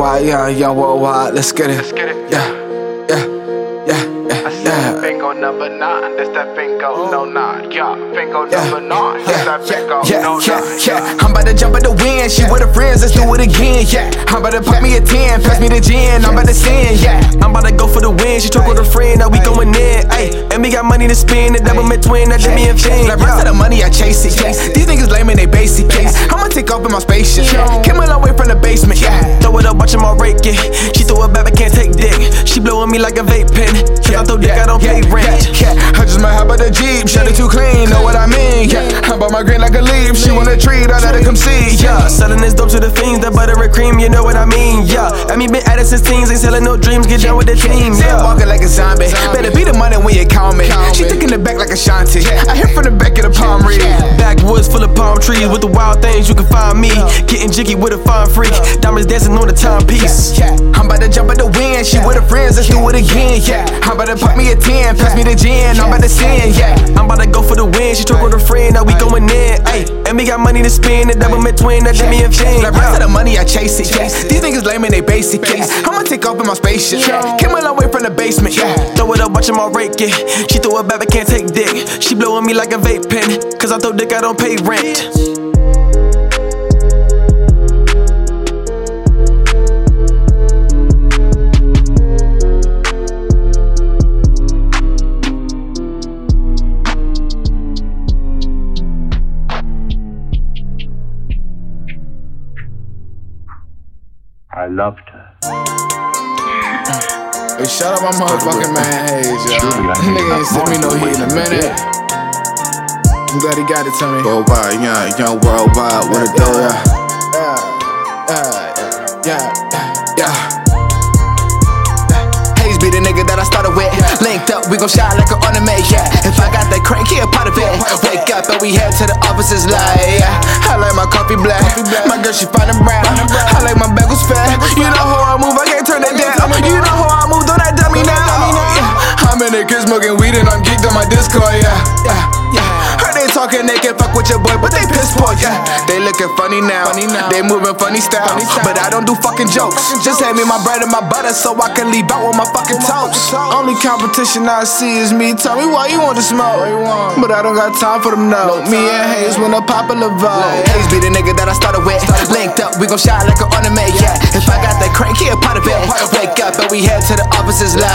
nod, let's get it. Yeah, yeah, yeah, yeah, yeah. Fingo number nine, that's that Fingo, no nod. Yeah, Fingo Yeah, number nine, that's that Fingo, yeah, no yeah, nod. yeah. I'm about to jump at the wind. She with her friends, let's do it again. Yeah, I'm about to pop me a 10, pass me the gin. I'm about to sin. Yeah, I'm about to go for the win. She talk with her friend, now we going in. Ayy, and we got money to spend. The double met twin, that Jimmy and Finn. Like rest of the money, I chase it. Yeah. These niggas lame and they basic. Yeah. I'ma take off in my spaceship. Came a long way from the basement. Yeah, throw it up, watch 'em all rake it. She throw it back, but can't take dick. She blowing me like a vape pen. Cause I throw dick, I don't pay rent. Yeah, I just might hop out the Jeep, shut it too clean, know what I mean? Yeah, I bought my green like a leaf, she want a treat, I let her come see. Yeah, selling this dope to the fiends, that butter and cream, you know what I mean? Yeah, I mean, been at it since teens, ain't selling no dreams, get down with the team. Yeah, walking like a zombie, better be the money when you count me. She thinking the back like a shanty, I hit from the trees, with the wild things you can find me. Getting jiggy with a fine freak, diamonds dancing on the timepiece. yeah I'm about to jump at the wind, she with her friends, let's do it again. Yeah, I'm about to pop me a 10, pass me the gin, I'm about to sin. Yeah, I'm about to go for the win, she talk with her friend, now we going in. Ayy, and we got money to spend, the double met twin, that Jimmy and Finn. Like rest of the money, I chase it. Yeah. These niggas lame and they basic. Yeah. I'ma take off in my spaceship. Yeah. Came a long way from the basement. Yeah. Throw it up, watch 'em all rake it. She throw it back, but can't take dick. She blowing me like a vape pen. Cause I throw dick, I don't pay rent. I loved her. Hey, shout out my motherfucking man Hayes, y'all. Nigga ain't sent me no heat in a minute. I'm glad he got it to me. Worldwide, young, young worldwide, what it do, yeah. Yeah, yeah, yeah, yeah. Hayes be the nigga that I started with. Linked up, we gon' shine like an ornament, yeah. If I got that crank, he a part of it. Wake up and we head to the offices like, yeah. I like my coffee black. My girl, she fine and brown. I like my bagels fat. You know how I move, I can't turn it down. You know how I move, don't that dummy now. I'm in the kid smoking weed and I'm geeked on my Discord, yeah. Yeah, yeah. Heard they talking, they can fuck with your boy, but they piss poor, yeah. They looking funny now, they moving funny style, but I don't do fucking jokes. Just hand me my bread and my butter so I can leave out with my fucking toast. Only competition I see is me. Tell me why you want to smoke, but I don't got time for them no. Me and Hayes when a popular vote. Hayes be the nigga that I started with. Linked up, we gon' shine like an ornament, yeah. If I got that crank, he a part of it. Wake up and we head to the offices like,